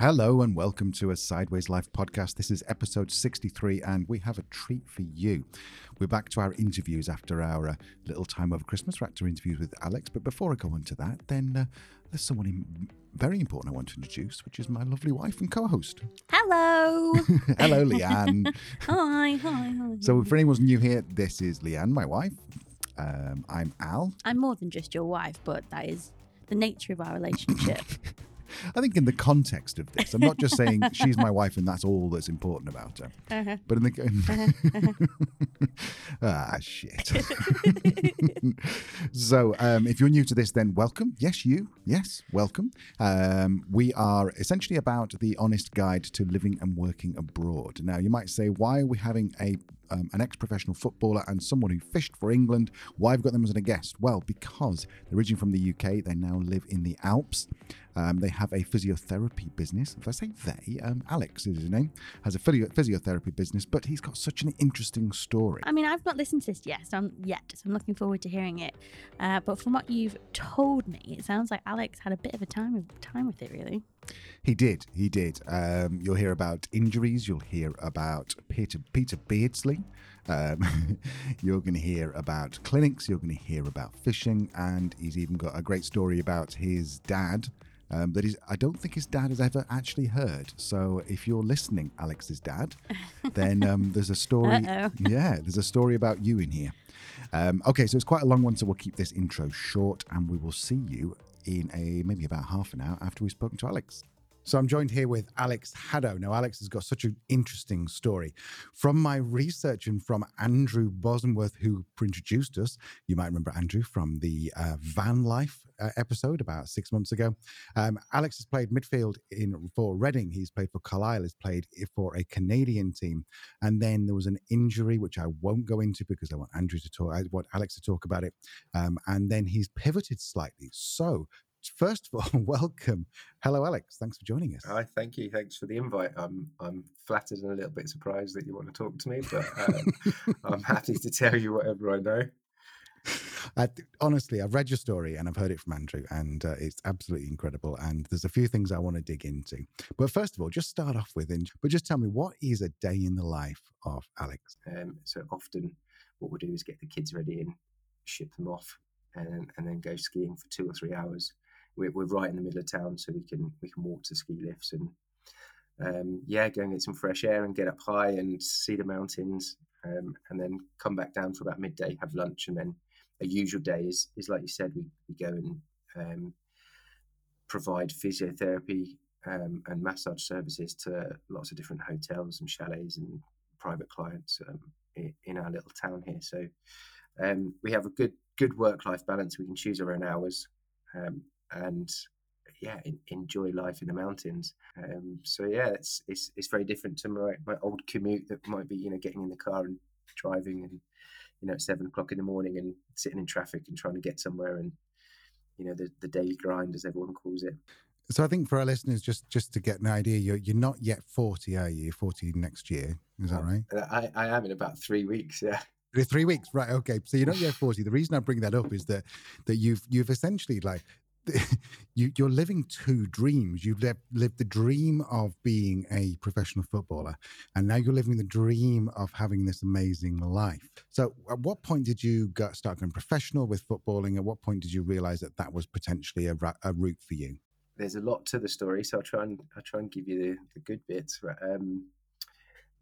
Hello and welcome to a Sideways Life podcast. This is episode 63, and we have a treat for you. We're back to our interviews after our uh, little time over Christmas. We're to interviews with Alex. But before I go on to that, then uh, there's someone in, very important I want to introduce, which is my lovely wife and co host. Hello. Hello, Leanne. hi, hi, hi. So, for anyone who's new here, this is Leanne, my wife. Um, I'm Al. I'm more than just your wife, but that is the nature of our relationship. I think in the context of this, I'm not just saying she's my wife and that's all that's important about her. Uh-huh. But in the ah shit. so um, if you're new to this, then welcome. Yes, you. Yes, welcome. Um, we are essentially about the honest guide to living and working abroad. Now you might say, why are we having a um, an ex-professional footballer and someone who fished for England. Why have got them as a guest? Well, because they're originally from the UK, they now live in the Alps. Um, they have a physiotherapy business. If I say they, um, Alex is his name, has a physiotherapy business, but he's got such an interesting story. I mean, I've not listened to this yet, so I'm, yet, so I'm looking forward to hearing it. Uh, but from what you've told me, it sounds like Alex had a bit of a time with, time with it, really. He did. He did. Um, you'll hear about injuries. You'll hear about Peter Peter Beardsley. Um, you're going to hear about clinics. You're going to hear about fishing, and he's even got a great story about his dad. Um, that is, I don't think his dad has ever actually heard. So if you're listening, Alex's dad, then um, there's a story. Uh-oh. Yeah, there's a story about you in here. Um, okay, so it's quite a long one, so we'll keep this intro short, and we will see you in a maybe about half an hour after we've spoken to Alex. So I'm joined here with Alex Haddow. Now, Alex has got such an interesting story. From my research and from Andrew Bosworth, who introduced us, you might remember Andrew from the uh, Van Life uh, episode about six months ago. Um, Alex has played midfield in for Reading. He's played for Carlisle. He's played for a Canadian team. And then there was an injury, which I won't go into because I want Andrew to talk. I want Alex to talk about it. Um, and then he's pivoted slightly. So first of all, welcome. Hello, Alex. Thanks for joining us. Hi, thank you. Thanks for the invite. I'm I'm flattered and a little bit surprised that you want to talk to me, but um, I'm happy to tell you whatever I know. I, honestly, I've read your story and I've heard it from Andrew, and uh, it's absolutely incredible. And there's a few things I want to dig into. But first of all, just start off with, and but just tell me what is a day in the life of Alex? Um, so often, what we'll do is get the kids ready and ship them off, and and then go skiing for two or three hours we're, we're right in the middle of town, so we can we can walk to ski lifts and um, yeah, go and get some fresh air and get up high and see the mountains, um, and then come back down for about midday, have lunch, and then a usual day is is like you said, we, we go and um, provide physiotherapy um, and massage services to lots of different hotels and chalets and private clients um, in, our little town here. So um, we have a good good work life balance. We can choose our own hours. And yeah, in, enjoy life in the mountains. Um, so yeah, it's, it's it's very different to my, my old commute that might be you know getting in the car and driving and you know at seven o'clock in the morning and sitting in traffic and trying to get somewhere and you know the the daily grind as everyone calls it. So I think for our listeners, just just to get an idea, you're you're not yet forty, are you? Forty next year, is that right? I, I am in about three weeks. Yeah. Three weeks, right? Okay, so you're not yet forty. The reason I bring that up is that that you've you've essentially like you, are living two dreams. You've lived, lived, the dream of being a professional footballer, and now you're living the dream of having this amazing life. So, at what point did you start going professional with footballing? At what point did you realize that that was potentially a, a route for you? There's a lot to the story, so I'll try and I'll try and give you the, the good bits. Um,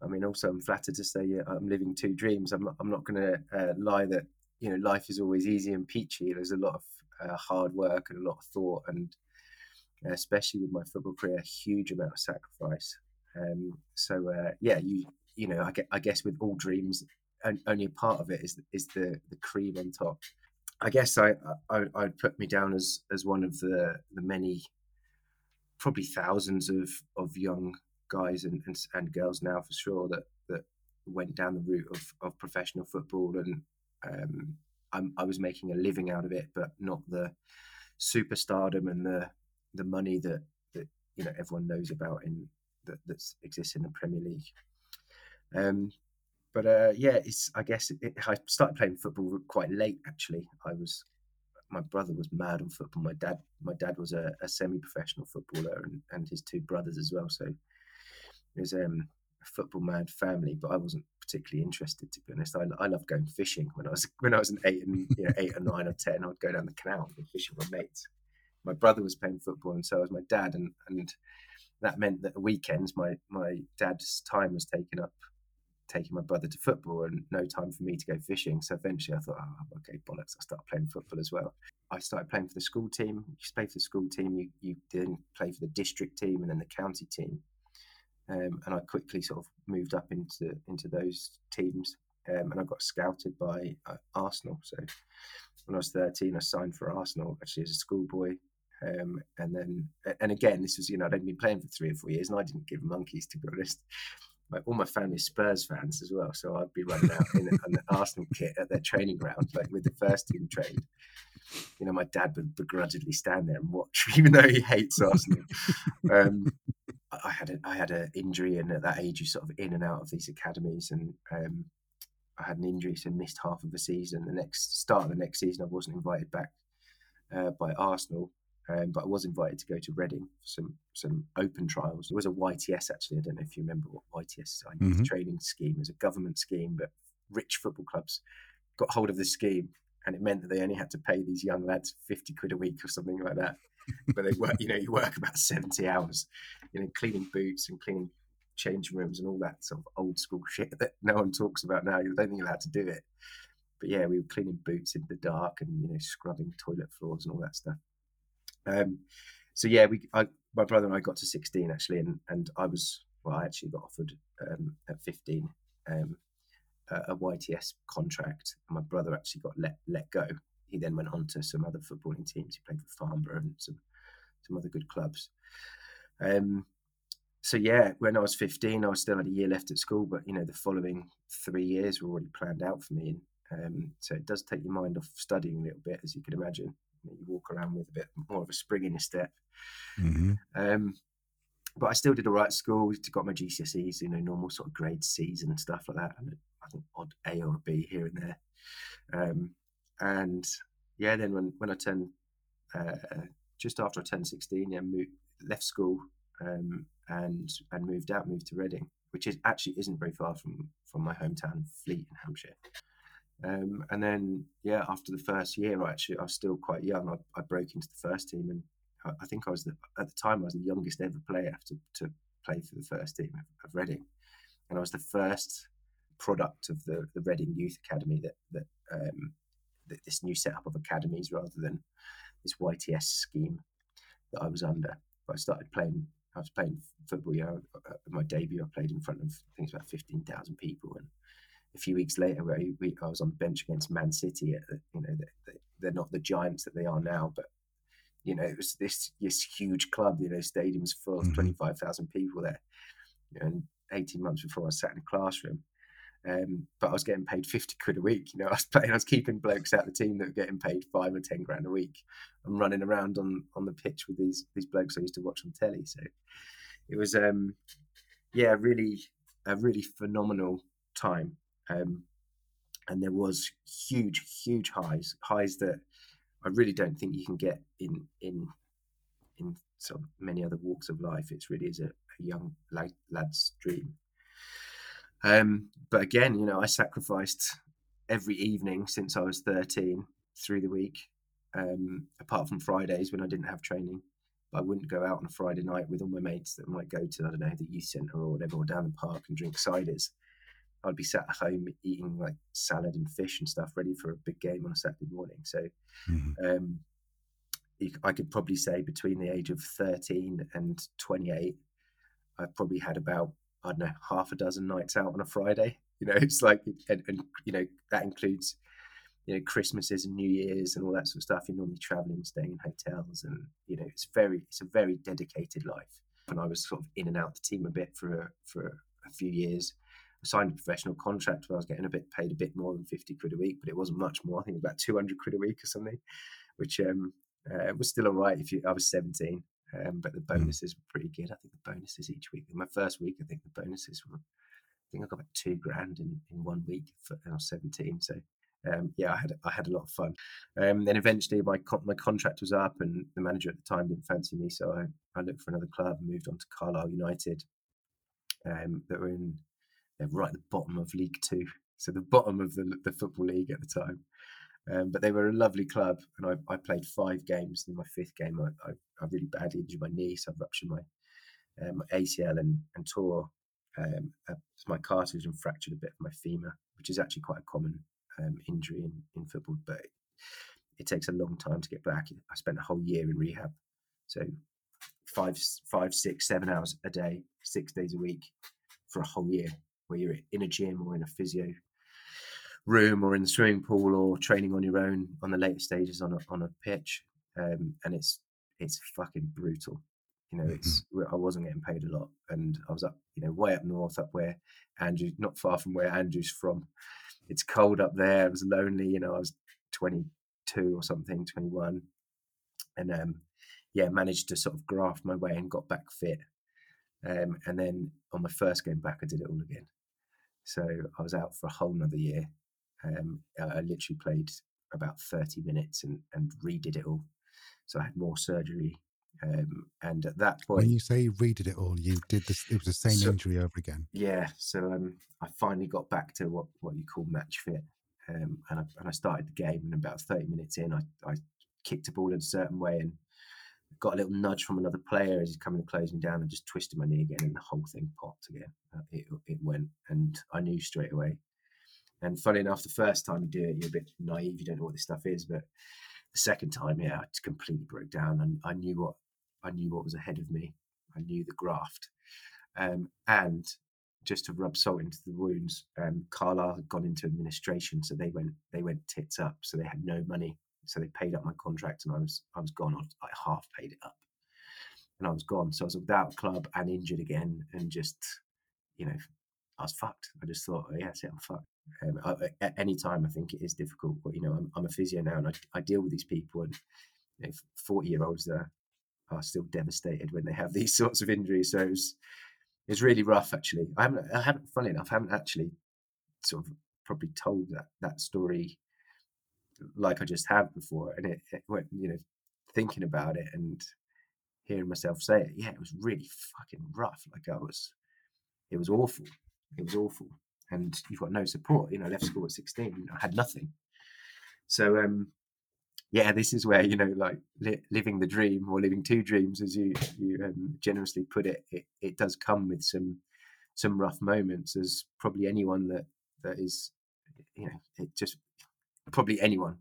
I mean, also, I'm flattered to say yeah, I'm living two dreams. I'm not, I'm not going to uh, lie that you know life is always easy and peachy. There's a lot of uh, hard work and a lot of thought, and uh, especially with my football career, a huge amount of sacrifice. Um, so uh, yeah, you you know, I, get, I guess with all dreams, and only a part of it is is the the cream on top. I guess I, I I'd put me down as as one of the the many, probably thousands of of young guys and, and, and girls now for sure that that went down the route of, of professional football and um, I'm, i was making a living out of it, but not the superstardom and the the money that that you know everyone knows about in that that exists in the Premier League. Um, but uh, yeah, it's I guess it, I started playing football quite late. Actually, I was my brother was mad on football. My dad, my dad was a, a semi-professional footballer, and, and his two brothers as well. So it was um, a football mad family. But I wasn't particularly interested, to be honest. I, I going fishing when I was when I was an eight and you know, eight or nine or ten. I'd go down the canal and go fishing with my mates. My brother was playing football, and so was my dad, and and that meant that the weekends my my dad's time was taken up taking my brother to football and no time for me to go fishing. So eventually I thought, oh, okay, bollocks, I start playing football as well. I started playing for the school team. You play for the school team, you, you then play for the district team and then the county team. Um, and I quickly sort of moved up into into those teams. Um, and I got scouted by uh, Arsenal. So when I was 13, I signed for Arsenal actually as a schoolboy. Um, and then, and again, this was, you know, I'd only been playing for three or four years and I didn't give monkeys, to be honest my, all my family Spurs fans as well. So I'd be running out in an Arsenal kit at their training ground, like with the first team trained. You know, my dad would begrudgingly stand there and watch, even though he hates Arsenal. um, I had a, I had an injury, and at that age, you sort of in and out of these academies, and um, I had an injury, so missed half of the season. The next start of the next season, I wasn't invited back uh, by Arsenal, um, but I was invited to go to Reading for some some open trials. It was a YTS actually. I don't know if you remember what YTS is. I mm-hmm. training scheme. Was a government scheme, but rich football clubs got hold of the scheme, and it meant that they only had to pay these young lads fifty quid a week or something like that. but they work, you know, you work about seventy hours, you know, cleaning boots and cleaning changing rooms and all that sort of old school shit that no one talks about now. You don't think you're allowed to do it. But yeah, we were cleaning boots in the dark and you know scrubbing toilet floors and all that stuff. Um, so yeah, we, I, my brother and I got to 16 actually, and and I was well, I actually got offered um, at 15 um, a, a, YTS contract. My brother actually got let let go. He then went on to some other footballing teams. He played for Farnborough and some some other good clubs. Um, so yeah, when I was 15, I still had a year left at school, but you know the following three years were already planned out for me, and um, so it does take your mind off studying a little bit, as you can imagine you, walk around with a bit more of a spring in your step. Mm-hmm. Um, but I still did all right at school. Got my GCSEs, you know, normal sort of grade C's and stuff like that, and I think odd A or a B here and there. Um, and yeah, then when when I turned uh, just after I turned sixteen, yeah, moved, left school um, and and moved out, moved to Reading, which is actually isn't very far from from my hometown, Fleet in Hampshire. Um, and then, yeah, after the first year, actually, I was still quite young. I, I broke into the first team, and I, I, think I was the, at the time I was the youngest ever player to, to play for the first team of, of Reading, and I was the first product of the, the Reading Youth Academy that that, um, that this new setup of academies rather than this YTS scheme that I was under. I started playing. I was playing football. Know, my debut, I played in front of I think it's about fifteen thousand people, and a few weeks later, where we, I was on the bench against Man City. At, you know, they, they're not the giants that they are now, but you know, it was this this huge club. You know, stadiums full of mm-hmm. twenty five thousand people there. You know, and eighteen months before, I sat in a classroom. Um, but I was getting paid 50 quid a week. You know, I was playing, I was keeping blokes out of the team that were getting paid five or 10 grand a week. I'm running around on, on the pitch with these, these blokes I used to watch on telly. So it was, um, yeah, really, a really phenomenal time. Um, and there was huge, huge highs, highs that I really don't think you can get in in in sort many other walks of life. It's really is a, a young lad, lad's dream. Um, but again, you know, I sacrificed every evening since I was 13 through the week, um, apart from Fridays when I didn't have training. I wouldn't go out on a Friday night with all my mates that might go to, I don't know, the youth centre or whatever, or down the park and drink ciders. I'd be sat at home eating like salad and fish and stuff, ready for a big game on a Saturday morning. So, mm-hmm. um, I could probably say between the age of 13 and 28, I probably had about I don't know half a dozen nights out on a Friday. You know, it's like, and, and you know that includes you know Christmases and New Year's and all that sort of stuff. You're normally traveling, staying in hotels, and you know it's very it's a very dedicated life. And I was sort of in and out the team a bit for a, for a few years signed a professional contract where I was getting a bit paid a bit more than 50 quid a week, but it wasn't much more. I think it was about 200 quid a week or something, which um, uh, was still all right if you, I was 17. Um, but the hmm. bonuses were pretty good. I think the bonuses each week. In my first week, I think the bonuses were, I think I got about two grand in, in one week for, I was 17. So um, yeah, I had I had a lot of fun. Um, then eventually my con- my contract was up, and the manager at the time didn't fancy me, so I, I looked for another club and moved on to Carlisle United. Um, that were in they're right at the bottom of League Two, so the bottom of the the football league at the time. Um, but they were a lovely club, and I, I played five games. In my fifth game, I, I, I really badly injured my knee, so I ruptured my um, ACL and, and tore um, uh, my cartilage and fractured a bit of my femur, which is actually quite a common um, injury in, in football, but it, it takes a long time to get back. I spent a whole year in rehab, so five, five, six, seven hours a day, six days a week for a whole year, where you're in a gym or in a physio room or in the swimming pool or training on your own on the later stages on a, on a pitch, um, and it's it's fucking brutal. You know, it's I wasn't getting paid a lot, and I was up, you know, way up north, up where Andrew, not far from where Andrew's from. It's cold up there. It was lonely. You know, I was 22 or something, 21, and um, yeah, managed to sort of graft my way and got back fit. Um, and then on my first game back, I did it all again. So I was out for a whole another year. Um, I literally played about 30 minutes and, and redid it all. So I had more surgery. Um, and at that point, When you say you redid it all, you did this. It was the same So- injury over again. Yeah, so um, I finally got back to what, what you call match fit, um, and I and I started the game. And about thirty minutes in, I, I kicked a ball in a certain way and got a little nudge from another player as he's coming to close me down, and just twisted my knee again, and the whole thing popped again. Uh, It it went, and I knew straight away. And funny enough, the first time you do it, you're a bit naive. You don't know what this stuff is, but the second time, yeah, I completely broke down, and I knew what I knew what was ahead of me. I knew the graft, um, and just to rub salt into the wounds, um, Carlisle had gone into administration, so they went they went tits up. So they had no money, so they paid up my contract, and I was I was gone. I like half paid it up, and I was gone. So I was without club and injured again, and just you know, I was fucked. I just thought, oh, yeah, that's I'm fucked. Um, I, at any time, I think it is difficult, but you know, I'm, I'm a physio now, and I, I deal with these people, and you know, forty year olds are are still devastated when they have these sorts of injuries. So it was, it was really rough, actually. I haven't, I haven't, funny enough, I haven't actually sort of probably told that that story like I just have before, and it, it went, you know, thinking about it and hearing myself say it, yeah, it was really fucking rough. Like I was, it was awful. It was awful, and you've got no support. You know, I left school at sixteen, you know, I had nothing. So, um, yeah, this is where you know, like li- living the dream or living two dreams, as you you um, generously put it, it, it does come with some some rough moments. As probably anyone that that is, you know, it just probably anyone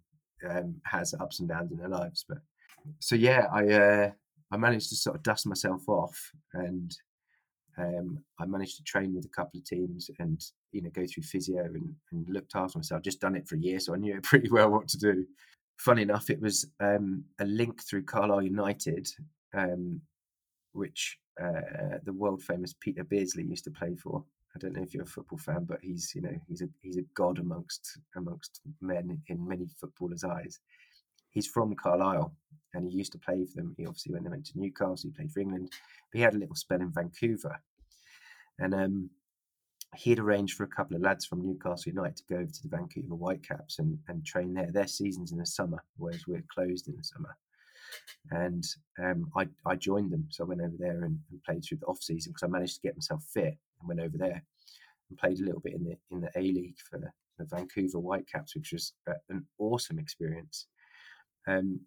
um, has ups and downs in their lives. But so yeah, I uh, I managed to sort of dust myself off, and um, I managed to train with a couple of teams, and you know, go through physio and, and looked after myself. Just done it for a year, so I knew pretty well what to do. Funny enough, it was um, a link through Carlisle United, um, which uh, the world famous Peter Beardsley used to play for. I don't know if you're a football fan, but he's you know he's a he's a god amongst amongst men in many footballers' eyes. He's from Carlisle, and he used to play for them. He obviously when they went to Newcastle, he played for England, but he had a little spell in Vancouver, and um, he had arranged for a couple of lads from Newcastle United to go over to the Vancouver Whitecaps and and train there. Their seasons in the summer, whereas we're closed in the summer. And um, I, I joined them. So I went over there and, and played through the off season because I managed to get myself fit and went over there and played a little bit in the in the A League for the, Vancouver Whitecaps, which was an awesome experience. Um,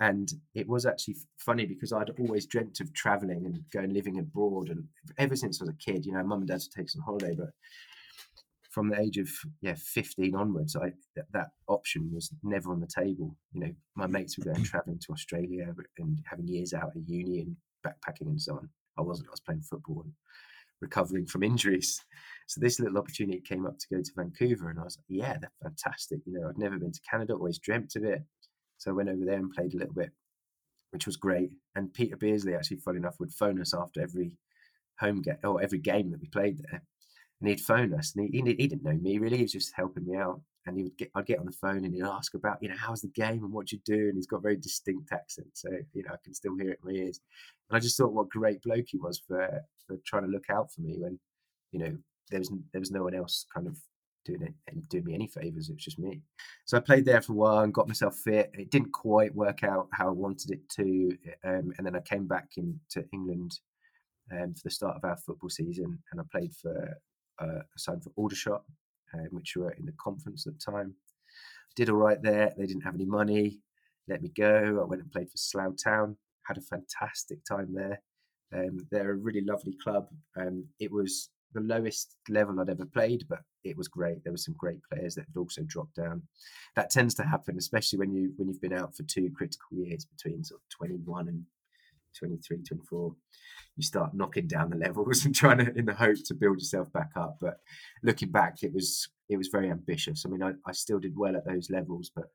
and it was actually funny because I'd always dreamt of traveling and going living abroad, and ever since I was a kid, you know, mum and dad would take us on holiday, but from the age of yeah 15 onwards i that, that option was never on the table. You know my mates were going traveling to australia and having years out at uni and backpacking and so on. I wasn't i was playing football and recovering from injuries. So this little opportunity came up to go to vancouver and i was like yeah that's fantastic. You know i'd never been to canada always dreamt of it. So i went over there and played a little bit which was great. And peter beardsley actually funny enough would phone us after every home game or every game that we played there and he'd phone us and he, he, he didn't know me really he was just helping me out and he would get i'd get on the phone and he'd ask about you know how's the game and what you do and he's got a very distinct accent so you know i can still hear it in my ears and i just thought what great bloke he was for for trying to look out for me when you know there was there was no one else kind of doing it and doing me any favors. It was just me. So I played there for a while and got myself fit. It didn't quite work out how I wanted it to, um, and then I came back into England um, for the start of our football season, and I played for uh, signed for Aldershot, um, which were in the conference at the time. Did all right there. They didn't have any money. Let me go. I went and played for Slough Town. Had a fantastic time there. Um, they're a really lovely club. Um, it was the lowest level I'd ever played, but it was great. There were some great players that had also dropped down. That tends to happen, especially when you when you've been out for two critical years between sort of 21 and 23, 24. You start knocking down the levels and trying to in the hope to build yourself back up. But looking back, it was it was very ambitious. I mean, I, I still did well at those levels, but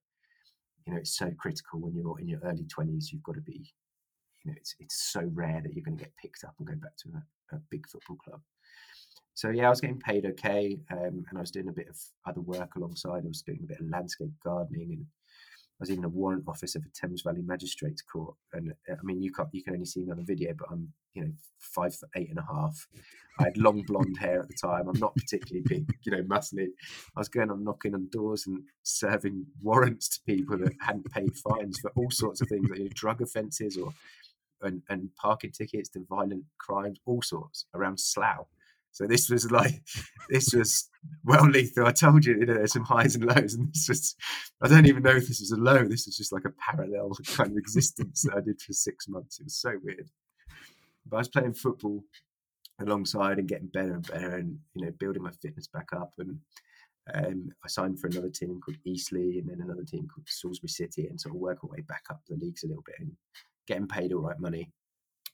you know, it's so critical when you're in your early 20s. You've got to be, you know, it's it's so rare that you're going to get picked up and go back to a, a big football club so yeah, I was getting paid okay, um, and I was doing a bit of other work alongside. I was doing a bit of landscape gardening, and I was even a warrant officer for Thames Valley Magistrates Court. And uh, I mean, you can you can only see me on the video, but I'm you know five foot eight and a half. I had long blonde hair at the time. I'm not particularly big, you know, muscly. I was going on knocking on doors and serving warrants to people that hadn't paid fines for all sorts of things, like you know, drug offences or and, and parking tickets to violent crimes, all sorts around Slough. So this was like, this was well lethal. I told you, you know, there's some highs and lows, and this was, I don't even know if this was a low. This was just like a parallel kind of existence that I did for six months. It was so weird. But I was playing football alongside and getting better and better, and you know, building my fitness back up. And um, I signed for another team called Eastleigh, and then another team called Salisbury City, and sort of work our way back up the leagues a little bit and getting paid all right money.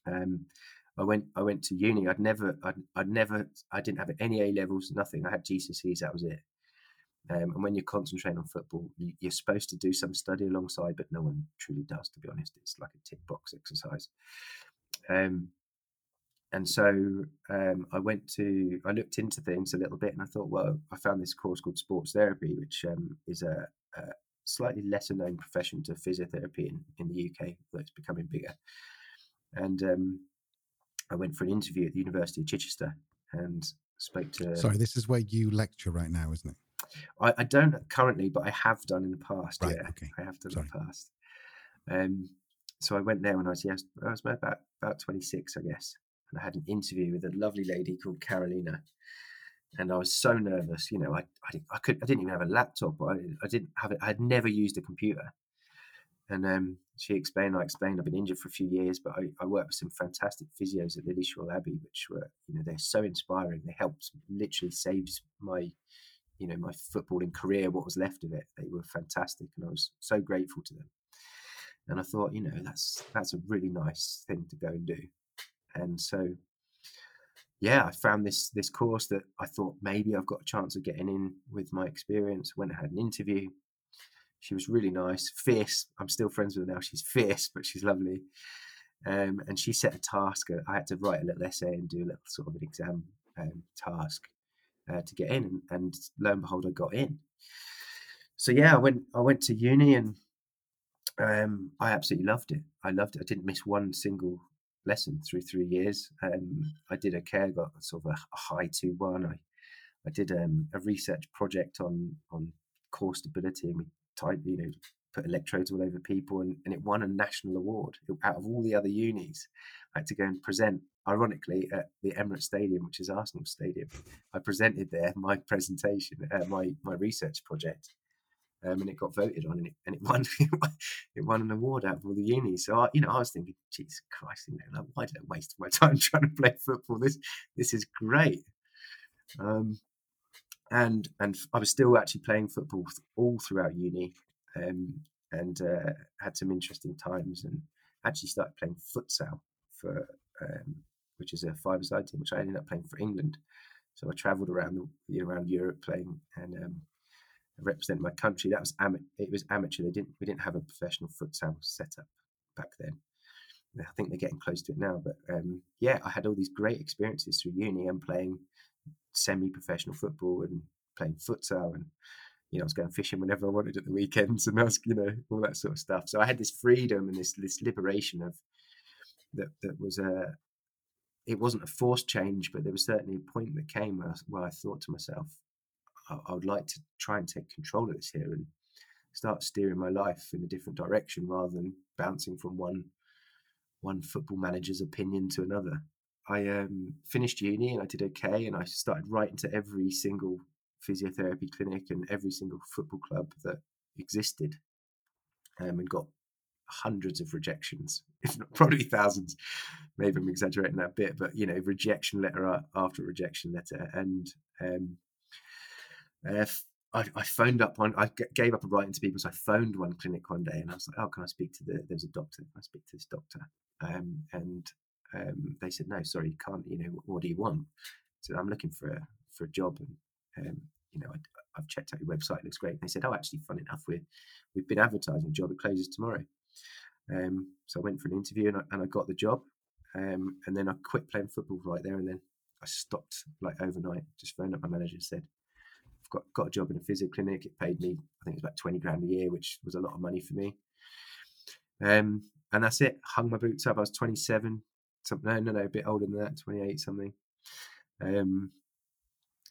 Um, I went I went to uni. I'd never I'd, I'd never I didn't have any A levels, nothing. I had GCSEs. That was it. Um, and when you're concentrating on football, you, are supposed to do some study alongside, but no one truly does. To be honest, it's like a tick box exercise. Um, and so um, I went to I looked into things a little bit, and I thought, well, I found this course called sports therapy, which um, is a, a, slightly lesser known profession to physiotherapy in, in the UK, but it's becoming bigger. And um, I went for an interview at the University of Chichester and spoke to. Sorry, this is where you lecture right now, isn't it? I, I don't currently, but I have done in the past. Right, yeah, okay. I have done Sorry. in the past. Um, so I went there when I was yes, I was about about twenty six, I guess, and I had an interview with a lovely lady called Carolina, and I was so nervous. You know, I I, I could I didn't even have a laptop. I I didn't have it. I had never used a computer, and um, she explained, I explained, I've been injured for a few years, but I, I worked with some fantastic physios at Lilleshall Abbey, which were, you know, they're so inspiring. They helped literally save my, you know, my footballing career, what was left of it. They were fantastic, and I was so grateful to them. And I thought, you know, that's that's a really nice thing to go and do. And so, yeah, I found this this course that I thought maybe I've got a chance of getting in with my experience. Went and had an interview, she was really nice, fierce. I'm still friends with her now. She's fierce, but she's lovely. Um, and she set a task. I had to write a little essay and do a little sort of an exam um, task uh, to get in, and, and, lo and behold, I got in. So yeah, I went. I went to uni, and um, I absolutely loved it. I loved it. I didn't miss one single lesson through three years. Um, I did a care, got sort of a, a high two one. I I did um, a research project on on core stability, and we type, you know, put electrodes all over people, and, and it won a national award out of all the other unis. I had to go and present, ironically, at the Emirates Stadium, which is Arsenal Stadium. I presented there my presentation, uh, my my research project, um, and it got voted on, and it, and it won it won an award out of all the unis. So I, you know, I was thinking, Jesus Christ, you know, why did I waste my time trying to play football? This this is great. Um, and and I was still actually playing football all throughout uni, um, and uh, had some interesting times, and actually started playing futsal for um, which is a five-a-side team, which I ended up playing for England. So I travelled around the, around Europe playing and um, represented my country. That was am- it was amateur. They didn't we didn't have a professional futsal setup back then. I think they're getting close to it now, but um, yeah, I had all these great experiences through uni and playing semi-professional football and playing futsal and you know, I was going fishing whenever I wanted at the weekends and I was, you know, all that sort of stuff. So I had this freedom and this this liberation of that that was a it wasn't a forced change, but there was certainly a point that came where I, where I thought to myself, I, I would like to try and take control of this here and start steering my life in a different direction rather than bouncing from one one football manager's opinion to another. I um, finished uni and I did okay, and I started writing to every single physiotherapy clinic and every single football club that existed, um, and got hundreds of rejections, if not probably thousands. Maybe I'm exaggerating that bit, but you know, rejection letter after rejection letter, and um, I, I, phoned up one. I gave up writing to people, so I phoned one clinic one day, and I was like, "Oh, can I speak to the?" There's a doctor. Can I speak to this doctor? Um, and um, they said, "No, sorry, you can't. You know, what, do you want?" So I'm looking for a for a job, and um, you know, I, have checked out your website. It looks great. And they said, "Oh, actually, fun enough, we we've been advertising a job. It closes tomorrow." Um, so I went for an interview, and I, and I got the job. Um, and then I quit playing football right there, and then I stopped like overnight. Just phoned up my manager and said, I've got, got a job in a physio clinic. It paid me, I think it was about 20 grand a year, which was a lot of money for me. Um, and that's it. Hung my boots up. I was 27, something, no, no, no, a bit older than that, 28 something. Um,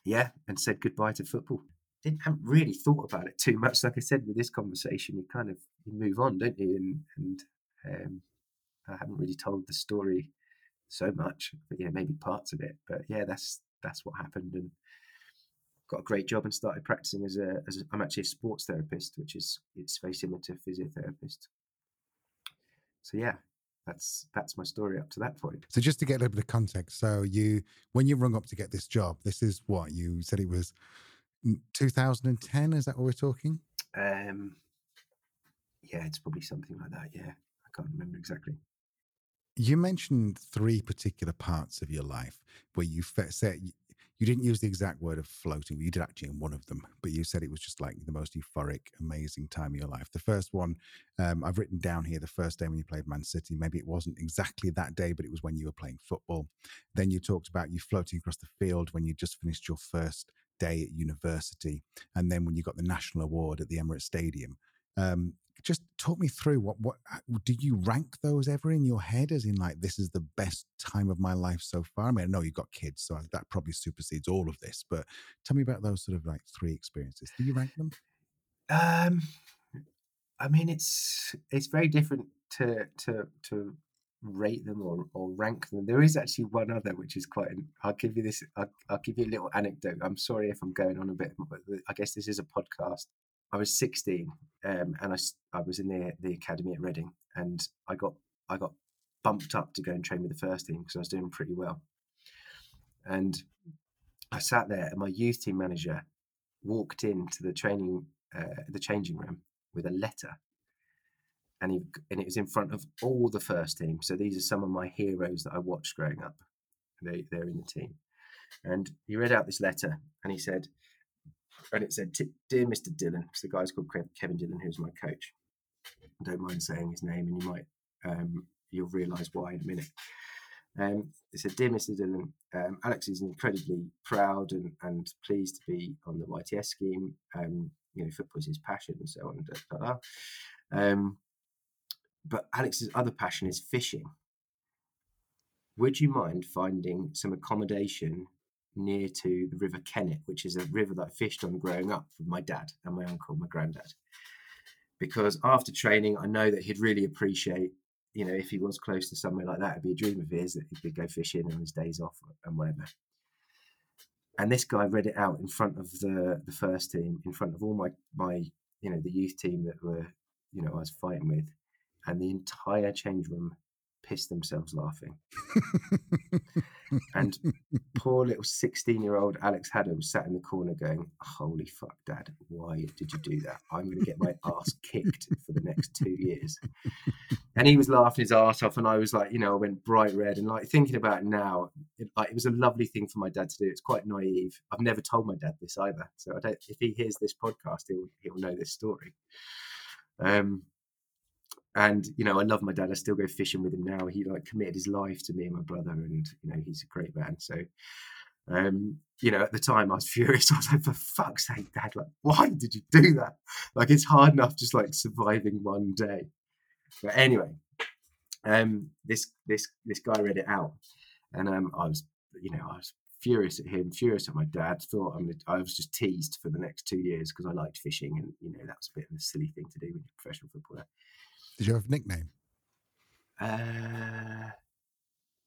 yeah, and said goodbye to football. Didn't haven't really thought about it too much. Like I said with this conversation, you kind of you move on, don't you? And and um, I haven't really told the story so much, but yeah, maybe parts of it. But yeah, that's that's what happened, and got a great job and started practicing as a, as a I'm actually a sports therapist, which is it's very similar to physiotherapist. So yeah, that's that's my story up to that point. So just to get a little bit of context, so you when you rung up to get this job, this is what you said it was 2010. Is that what we're talking? Um, yeah, it's probably something like that. Yeah, I can't remember exactly. You mentioned three particular parts of your life where you said you didn't use the exact word of floating, you did actually in one of them, but you said it was just like the most euphoric, amazing time of your life. The first one, um, I've written down here the first day when you played Man City. Maybe it wasn't exactly that day, but it was when you were playing football. Then you talked about you floating across the field when you just finished your first day at university. And then when you got the national award at the Emirates Stadium. Um, just talk me through what what do you rank those ever in your head as in like this is the best time of my life so far? I mean, I know you've got kids, so that probably supersedes all of this. But tell me about those sort of like three experiences. Do you rank them? Um, I mean, it's it's very different to to to rate them or, or rank them. There is actually one other which is quite. I'll give you this. I'll, I'll give you a little anecdote. I'm sorry if I'm going on a bit, but I guess this is a podcast. I was 16 um, and I, I was in the, the academy at Reading and I got I got bumped up to go and train with the first team because I was doing pretty well. And I sat there and my youth team manager walked into the training uh, the changing room with a letter and he and it was in front of all the first team. So these are some of my heroes that I watched growing up. They they're in the team. And he read out this letter and he said, and it said, "Dear Mr. Dillon," so the guy's called Kevin Dillon, who's my coach. I don't mind saying his name, and you might um, you'll realise why in a minute. Um, it said, "Dear Mr. Dillon, um, Alex is incredibly proud and, and pleased to be on the YTS scheme. Um, you know, football is his passion, and so on." Da, da. Um, but Alex's other passion is fishing. Would you mind finding some accommodation near to the River Kennet, which is a river that I fished on growing up with my dad and my uncle, my granddad. Because after training, I know that he'd really appreciate, you know, if he was close to somewhere like that, it'd be a dream of his that he could go fishing on his days off and whatever. And this guy read it out in front of the the first team, in front of all my my you know the youth team that were you know I was fighting with, and the entire change room pissed themselves laughing. and poor little 16 year old Alex Haddow was sat in the corner going, Holy fuck, dad, why did you do that? I'm going to get my ass kicked for the next two years. And he was laughing his ass off. And I was like, you know, I went bright red. And like thinking about it now, it, like, it was a lovely thing for my dad to do. It's quite naive. I've never told my dad this either. So I don't, if he hears this podcast, he'll, he'll know this story. Um, and you know, I love my dad. I still go fishing with him now. He like committed his life to me and my brother, and you know, he's a great man. So, um, you know, at the time I was furious. I was like, for fuck's sake, dad, like, why did you do that? Like, it's hard enough just like surviving one day. But anyway, um, this this this guy read it out, and um, I was, you know, I was furious at him, furious at my dad. Thought I'm, I was just teased for the next two years because I liked fishing, and you know that was a bit of a silly thing to do when you're a professional footballer. Did you have a nickname? Uh,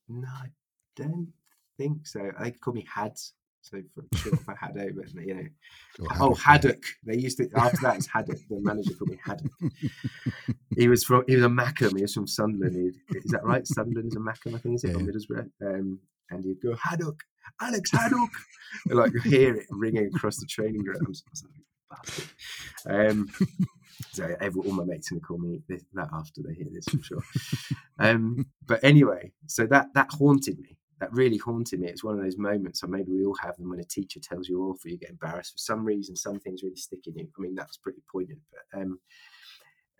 no, I don't think so. They call me Hads. So for short for Haddow, but you know, oh Haddock. They used to after that it's Haddock. The manager called me Haddock. he was from he was a Mackem. He was from Sunderland. He, is that right? Sunderland is a Mackem, I think, is it yeah. Middlesbrough? Um, and he'd go Haddock, Alex Haddock. like hear it ringing across the training grounds. Um, so every, all my mates going to call me this, that after they hear this, I'm sure. um, but anyway, so that that haunted me. That really haunted me. It's one of those moments, or maybe we all have them when a teacher tells you off, or you get embarrassed for some reason. Some things really stick in you. I mean, that's pretty poignant. But um,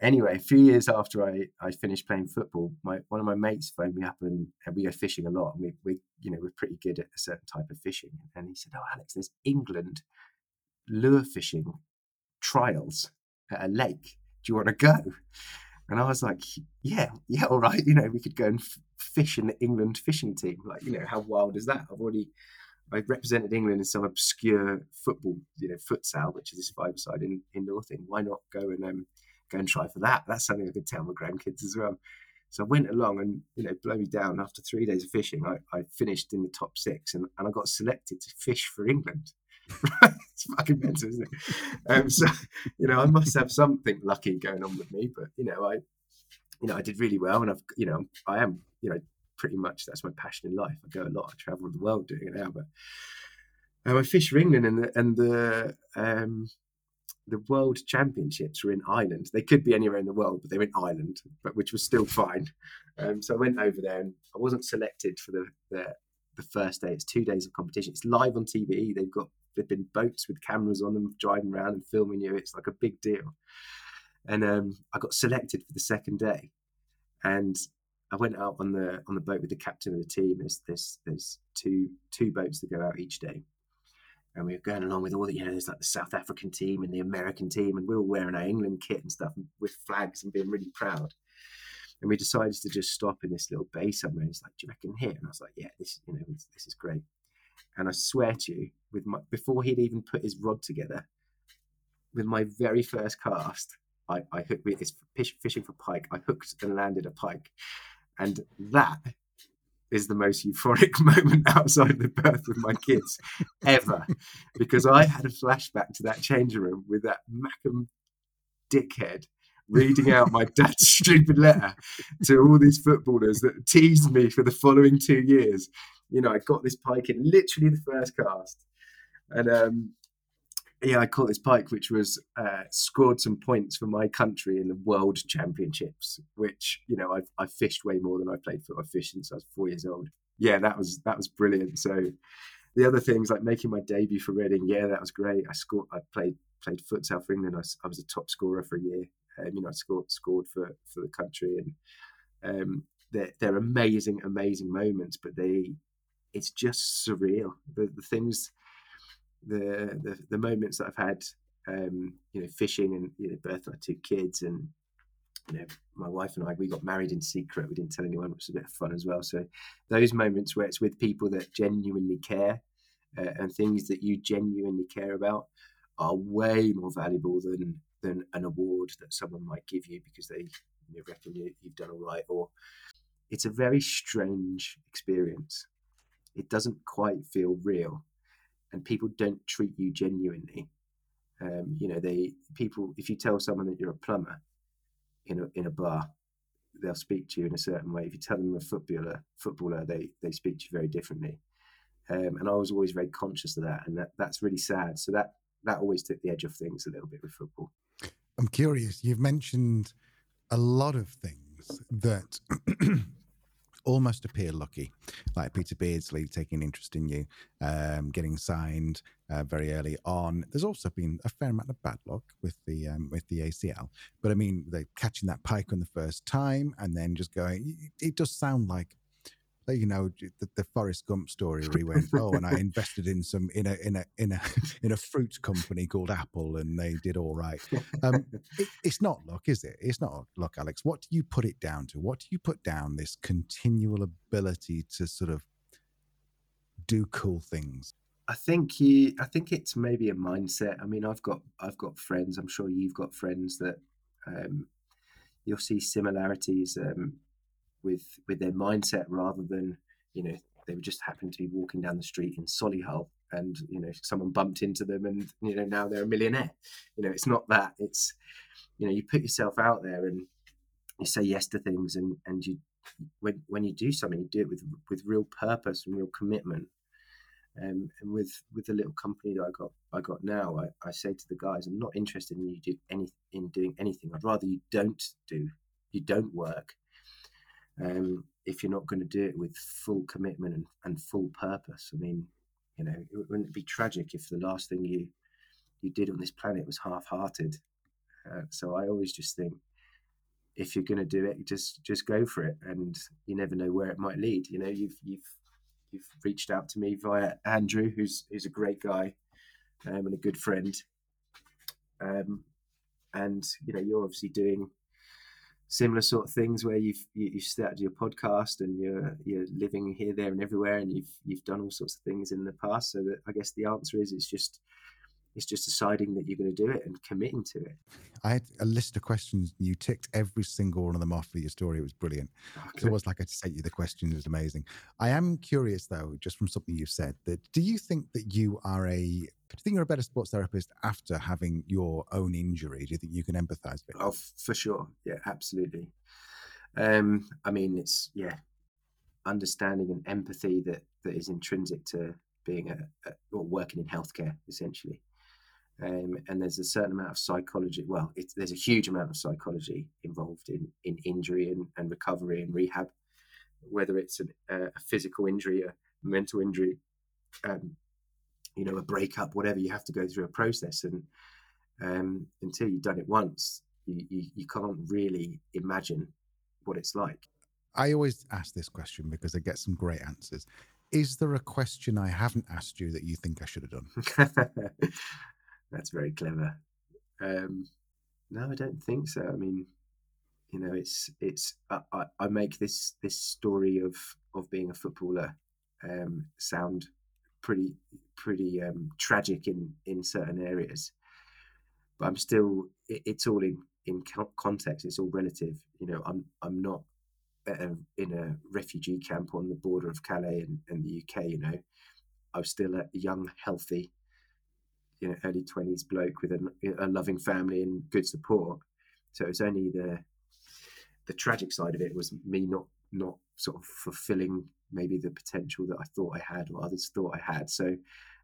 anyway, a few years after I, I finished playing football, my one of my mates phoned me up and, and we go fishing a lot. And we, we, you know, we're pretty good at a certain type of fishing. And he said, "Oh, Alex, there's England lure fishing trials at a lake. Do you want to go?" And I was like, "Yeah, yeah, all right. You know, we could go and f- fish in the England fishing team. Like, you know, how wild is that? I've already." I represented England in some obscure football, you know, futsal, which is this five-side in, in Northing. Why not go and um, go and try for that. That's something I could tell my grandkids as well. So I went along and, you know, blow me down after three days of fishing. I, I finished in the top six and, and I got selected to fish for England. it's fucking mental, isn't it? Um, so, you know, I must have something lucky going on with me, but, you know, I, you know, I did really well and I've, you know, I am, you know, pretty much that's my passion in life. I go a lot, I travel the world doing it now, but um, I fish for England and the, and the, um, the World Championships were in Ireland. They could be anywhere in the world, but they were in Ireland, but which was still fine. Um, so I went over there, and I wasn't selected for the, the, the first day. It's two days of competition. It's live on TV. They've got been boats with cameras on them driving around and filming you. It's like a big deal. And um, I got selected for the second day, and I went out on the on the boat with the captain of the team. There's there's there's two two boats that go out each day and we were going along with all the, you know, there's like the South African team and the American team, and we are all wearing our England kit and stuff with flags and being really proud. And we decided to just stop in this little bay somewhere. It's like, "Do you reckon here?" And I was like, "Yeah, this, you know, this is great." And I swear to you, with my before he'd even put his rod together, with my very first cast, I, I hooked. It's fishing for pike. I hooked and landed a pike, and that is the most euphoric moment outside the birth with my kids ever because I had a flashback to that changing room with that Mackem dickhead reading out my dad's stupid letter to all these footballers that teased me for the following two years. You know, I got this pike in literally the first cast. And um, yeah, I caught this pike, which was uh, scored some points for my country in the World Championships. Which you know, I've I've fished way more than I played football. I've fished since I was four years old. Yeah, that was that was brilliant. So the other things like making my debut for Reading, yeah, that was great. I scored. I played played futsal for England. I, I was a top scorer for a year. Um, you know, I scored scored for for the country, and um, they're they're amazing, amazing moments. But they, it's just surreal. The the things the the, the moments that I've had, um, you know, fishing and you know, birth my two kids, and you know, my wife and I, we got married in secret. We didn't tell anyone, which was a bit of fun as well. So those moments where it's with people that genuinely care uh, and things that you genuinely care about are way more valuable than than an award that someone might give you because they you know, reckon you, you've done all right. Or it's a very strange experience. It doesn't quite feel real and people don't treat you genuinely. Um, you know, they people if you tell someone that you're a plumber in a in a bar, they'll speak to you in a certain way. If you tell them a footballer, footballer, they they speak to you very differently. Um, and I was always very conscious of that, and that that's really sad. So that that always took the edge of things a little bit with football. I'm curious. You've mentioned a lot of things that almost appear lucky, like Peter Beardsley taking interest in you, um, getting signed uh, very early on. There's also been a fair amount of bad luck with the um, with the ACL, but I mean, catching that pike on the first time and then just going. It does sound like you know the, the Forrest Gump story where he went, oh, and I invested in some in a in a in a in a fruit company called Apple, and they did all right. Um, it, it's not luck, is it? It's not luck, Alex. What do you put it down to? What do you put down this continual ability to sort of do cool things? I think you. I think it's maybe a mindset. I mean, I've got I've got friends. I'm sure you've got friends that um, you'll see similarities um, with with their mindset rather than you know they just happen to be walking down the street in Solihull and you know someone bumped into them and you know now they're a millionaire. You know, it's not that. It's you know you put yourself out there and you say yes to things and and you when when you do something you do it with with real purpose and real commitment um, and with with the little company that I got I got now, I, I say to the guys, I'm not interested in you do any in doing anything. I'd rather you don't do, you don't work. Um, if you're not going to do it with full commitment and, and full purpose, I mean, you know, it wouldn't be tragic if the last thing you you did on this planet was half-hearted. Uh, so I always just think, if you're going to do it, just just go for it, and you never know where it might lead. You know, you've you've you've reached out to me via Andrew, who's who's a great guy um, and a good friend. Um, and you know, you're obviously doing similar sort of things where you've you, you started your podcast and you're you're living here, there, and everywhere, and you've you've done all sorts of things in the past. So that I guess the answer is it's just it's just deciding that you're going to do it and committing to it. I had a list of questions. You ticked every single one of them off for your story. It was brilliant. Okay. It was like I sent you the questions. It was amazing. I am curious though, just from something you've said, that do you think that you are a do you think you're a better sports therapist after having your own injury? Do you think you can empathize with? Oh, for sure. Yeah, absolutely. Um, I mean, it's yeah, understanding and empathy that that is intrinsic to being a, a or working in healthcare essentially. Um, and there's a certain amount of psychology. Well, there's a huge amount of psychology involved in in injury and, and recovery and rehab, whether it's an, uh, a physical injury, a mental injury, um, you know, a breakup, whatever. You have to go through a process, and um, until you've done it once, you, you you can't really imagine what it's like. I always ask this question because I get some great answers. Is there a question I haven't asked you that you think I should have done? That's very clever. Um, no, I don't think so. I mean, you know, it's it's I, I make this this story of of being a footballer um, sound pretty pretty um, tragic in in certain areas, but I'm still it, it's all in in context. It's all relative. You know, I'm I'm not a, in a refugee camp on the border of Calais and, and the UK. You know, I'm still a young, healthy you know early 20s bloke with a, a loving family and good support so it was only the the tragic side of it was me not not sort of fulfilling maybe the potential that I thought I had or others thought I had. So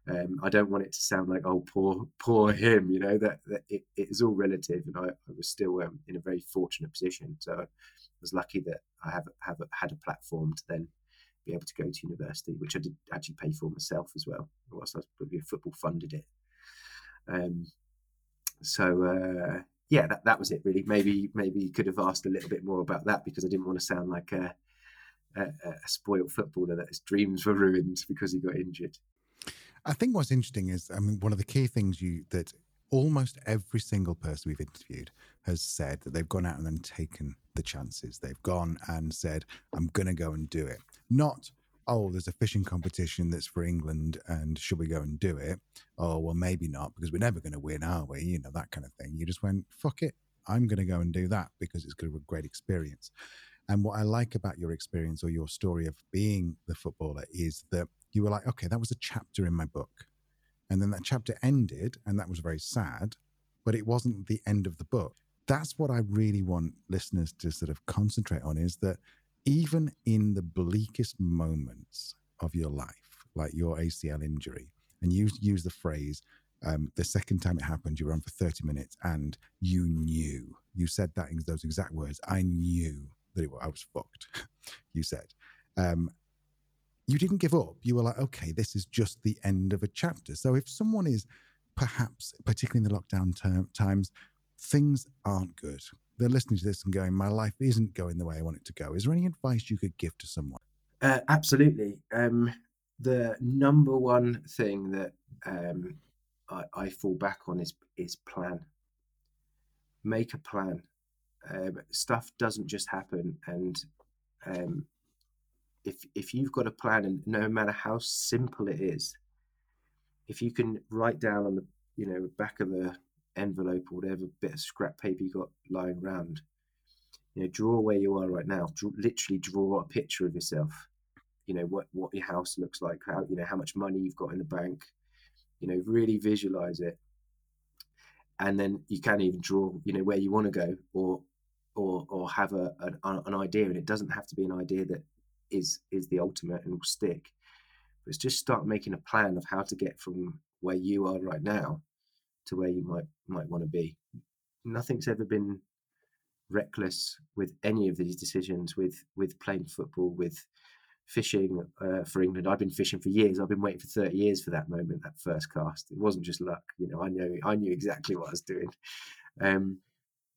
um, I don't want it to sound like oh poor poor him, you know that, that it, it is all relative, and I, I was still um, in a very fortunate position. So I was lucky that I have have had a platform to then be able to go to university, which I did actually pay for myself as well. Whilst I was football funded it, um, so uh, yeah, that, that was it really. Maybe maybe you could have asked a little bit more about that because I didn't want to sound like a, a, a spoiled footballer that his dreams were ruined because he got injured. I think what's interesting is, I mean, one of the key things you that almost every single person we've interviewed has said that they've gone out and then taken the chances. They've gone and said, "I'm going to go and do it." Not oh, there's a fishing competition that's for England and should we go and do it? Oh, well, maybe not because we're never going to win, are we? You know, that kind of thing. You just went, fuck it. I'm going to go and do that because it's going to be a great experience. And what I like about your experience or your story of being the footballer is that you were like, okay, that was a chapter in my book. And then that chapter ended, and that was very sad, but it wasn't the end of the book. That's what I really want listeners to sort of concentrate on is that even in the bleakest moments of your life, like your ACL injury, and you use the phrase, um, the second time it happened, you were on for 30 minutes and you knew. You said that in those exact words. I knew that it, I was fucked, you said. Um, you didn't give up. You were like, okay, this is just the end of a chapter. So if someone is perhaps, particularly in the lockdown term, times, things aren't good they're listening to this and going, my life isn't going the way I want it to go. Is there any advice you could give to someone? Uh, absolutely. Um, the number one thing that um, I, I, fall back on is is plan. Make a plan. Um, stuff doesn't just happen, and um, if if you've got a plan and no matter how simple it is, if you can write down on the you know back of a envelope or whatever bit of scrap paper you got lying around, you know, draw where you are right now. Draw, literally draw a picture of yourself. You know what what your house looks like, how you know how much money you've got in the bank. You know, really visualize it, and then you can even draw you know where you want to go or or or have a an, an idea, and it doesn't have to be an idea that is is the ultimate and will stick. But it's just start making a plan of how to get from where you are right now to where you might might want to be. Nothing's ever been reckless with any of these decisions. With with playing football, with fishing uh, for England. I've been fishing for years. I've been waiting for 30 years for that moment, that first cast. It wasn't just luck. You know, I knew I knew exactly what I was doing. Um,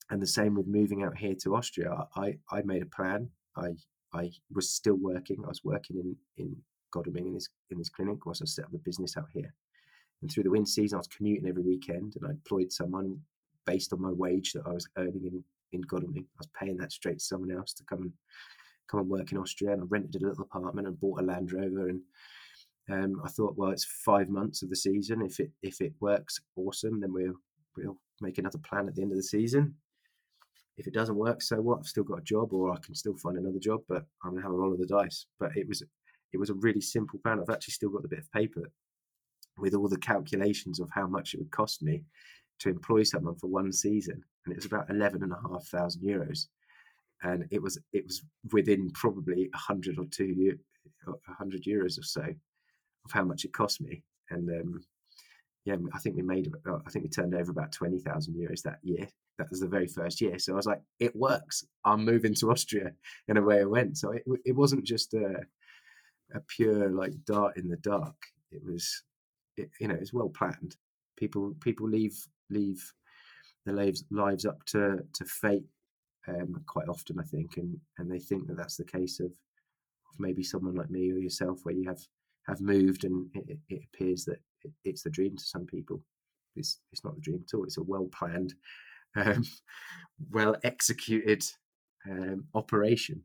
and the same with moving out here to Austria. I, I made a plan. I I was still working. I was working in in Godalming in this in this clinic whilst I set up the business out here. And through the winter season, I was commuting every weekend, and I employed someone based on my wage that I was earning in in Godalming. I was paying that straight to someone else to come and come and work in Austria. And I rented a little apartment and bought a Land Rover. And um, I thought, well, it's five months of the season. If it if it works, awesome. Then we'll we'll make another plan at the end of the season if it doesn't work, so what? I've still got a job, or I can still find another job. But I'm gonna have a roll of the dice. But it was it was a really simple plan. I've actually still got the bit of paper with all the calculations of how much it would cost me to employ someone for one season, and it was about eleven and a half thousand euros. And it was it was within probably a hundred or two a hundred euros or so of how much it cost me. And um, yeah, I think we made, I think we turned over about 20,000 euros that year. That was the very first year. So I was like, it works. I'm moving to Austria. And away I went. So it, it wasn't just a, a pure like dart in the dark. It was, it, you know, it's well planned. People, people leave, leave their lives, lives up to, to fate um, quite often, I think. And, and they think that that's the case of, of maybe someone like me or yourself, where you have, have moved and it, it appears that it's the dream to some people. It's it's not the dream at all. It's a well planned, um, well executed um, operation.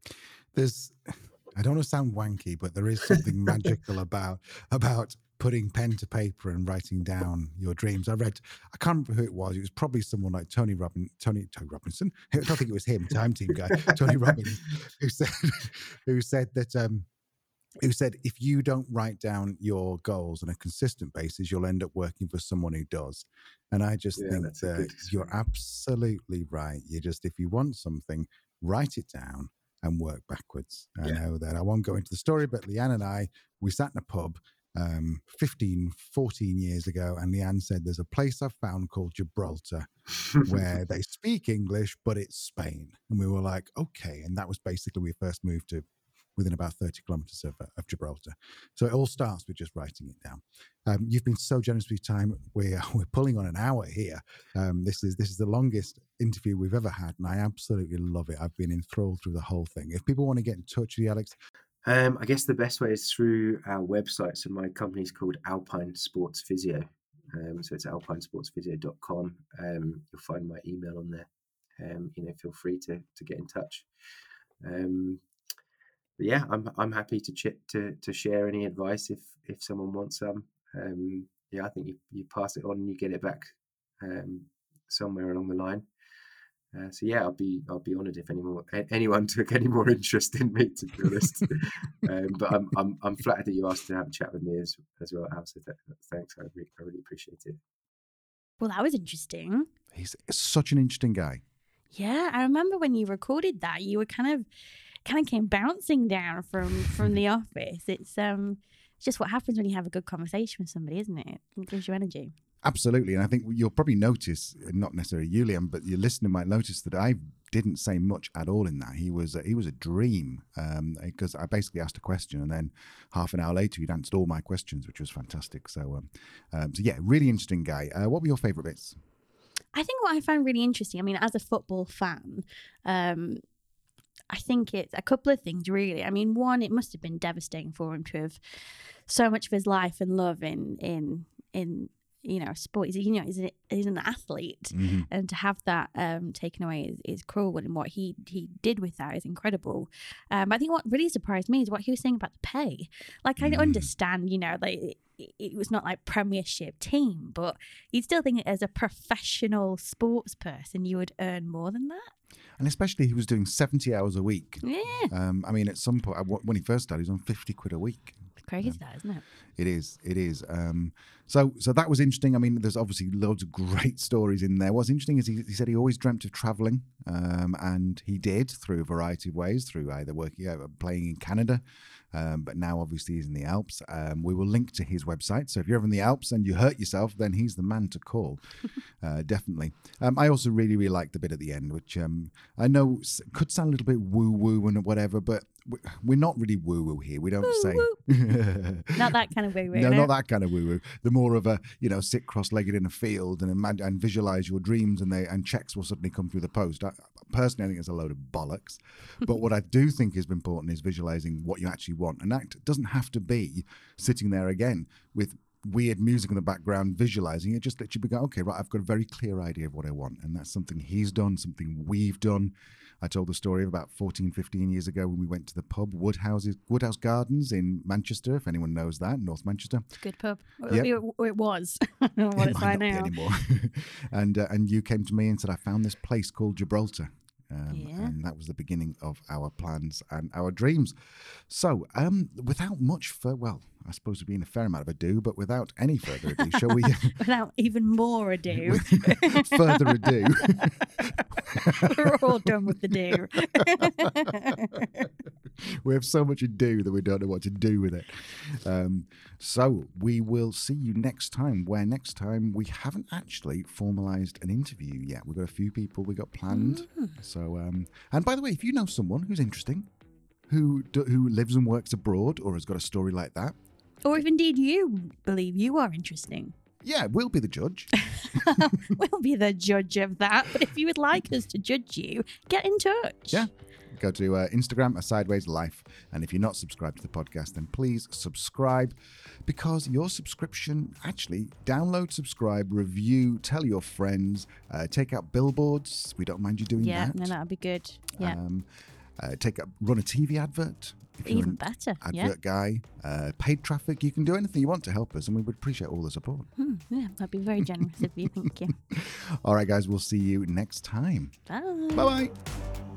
There's, I don't want to sound wanky, but there is something magical about about putting pen to paper and writing down your dreams. I read, I can't remember who it was. It was probably someone like Tony Robin, Tony Tony Robinson. I don't think it was him, time team guy, Tony Robbins, who said who said that um, who said if you don't write down your goals on a consistent basis, you'll end up working for someone who does. And I just yeah, think that you're absolutely right. You just, if you want something, write it down and work backwards. I yeah. know that I won't go into the story, but Leanne and I, we sat in a pub um, 15, 14 years ago, and Leanne said, There's a place I've found called Gibraltar where they speak English, but it's Spain. And we were like, Okay. And that was basically we first moved to within about 30 kilometers of, uh, of Gibraltar. So it all starts with just writing it down. Um, you've been so generous with your time. We're, we're pulling on an hour here. Um, this is this is the longest interview we've ever had, and I absolutely love it. I've been enthralled through the whole thing. If people want to get in touch with you, Alex, um, I guess the best way is through our website. So my company's called Alpine Sports Physio. Um, so it's alpinesportsphysio.com. Um, you'll find my email on there. Um, you know, feel free to to get in touch. Um, but yeah, I'm I'm happy to ch- to to share any advice if if someone wants some. Um, yeah, I think you, you pass it on and you get it back um, somewhere along the line. Uh, so yeah, I'll be I'll be honoured if anyone anyone took any more interest in me, to be honest. um, but I'm, I'm I'm flattered that you asked to have a chat with me as as well, Al. So thanks, I really, I really appreciate it. Well, that was interesting. He's such an interesting guy. Yeah, I remember when you recorded that, you were kind of kind of came bouncing down from from the office. It's um it's just what happens when you have a good conversation with somebody, isn't it? It gives you energy. Absolutely, and I think you'll probably notice, not necessarily Julian, but your listener might notice that I didn't say much at all in that. He was a, he was a dream because um, I basically asked a question, and then half an hour later he'd answered all my questions, which was fantastic. So, um, um, so yeah, really interesting guy. Uh, what were your favourite bits? I think what I found really interesting. I mean, as a football fan, um, I think it's a couple of things really. I mean, one, it must have been devastating for him to have so much of his life and love in in in you know, sport. He's, you know, he's, a, he's an athlete. Mhm. And to have that um, taken away is, is cruel. And what he, he did with that is incredible. Um, I think what really surprised me is what he was saying about the pay. Like, I Mm. understand, you know, like it, it was not like Premiership team, but you'd still think as a professional sports person, you would earn more than that. And especially he was doing 70 hours a week. Yeah. Um, I mean, at some point, when he first started, he was on 50 quid a week. Crazy, that, isn't it? It is. It is. Um, so, so that was interesting. I mean, there's obviously loads of great stories in there. What's interesting is he, he said he always dreamt of traveling, um, and he did through a variety of ways, through either working, uh, playing in Canada, um, but now obviously he's in the Alps. Um, we will link to his website. So if you're ever in the Alps and you hurt yourself, then he's the man to call. uh, definitely. Um, I also really, really liked the bit at the end, which um, I know could sound a little bit woo woo and whatever, but we're not really woo woo here. We don't say. Not that kind of woo woo. No, not that kind of woo woo. The more of a you know sit cross legged in a field and imagine and visualize your dreams and they and checks will suddenly come through the post. I, personally, I think it's a load of bollocks. But what I do think is important is visualizing what you actually want, and that doesn't have to be sitting there again with weird music in the background visualizing it just lets you be go okay right i've got a very clear idea of what i want and that's something he's done something we've done i told the story of about 14 15 years ago when we went to the pub woodhouses woodhouse gardens in manchester if anyone knows that north manchester good pub. Yep. It, it was. I don't know what it it's like be now. anymore. and uh, and you came to me and said I found this place called Gibraltar. Um, Yeah. And that was the beginning of our plans and our dreams. So, um, without much for well, I suppose it'd been a fair amount of ado, but without any further ado, shall we Without even more ado, further ado? we're all done with the do. we have so much ado that we don't know what to do with it. Um, so we will see you next time. Where next time we haven't actually formalised an interview yet. We've got a few people we got planned. So, um, and by the way, if you know someone who's interesting, who who lives and works abroad, or has got a story like that, or if indeed you believe you are interesting, yeah, we'll be the judge. we'll be the judge of that. But if you would like us to judge you, get in touch. Yeah. Go to uh, Instagram, a sideways life, and if you're not subscribed to the podcast, then please subscribe, because your subscription actually download, subscribe, review, tell your friends, uh, take out billboards. We don't mind you doing Yeah, that. no, that'd be good. Yeah, Um, uh, take up, run a TV advert. Even better. advert Yeah, guy, uh, paid traffic. You can do anything you want to help us, and we would appreciate all the support. Hmm, yeah, that'd be very generous of you. Thank you. All right, guys, we'll see you next time. Bye. Bye bye.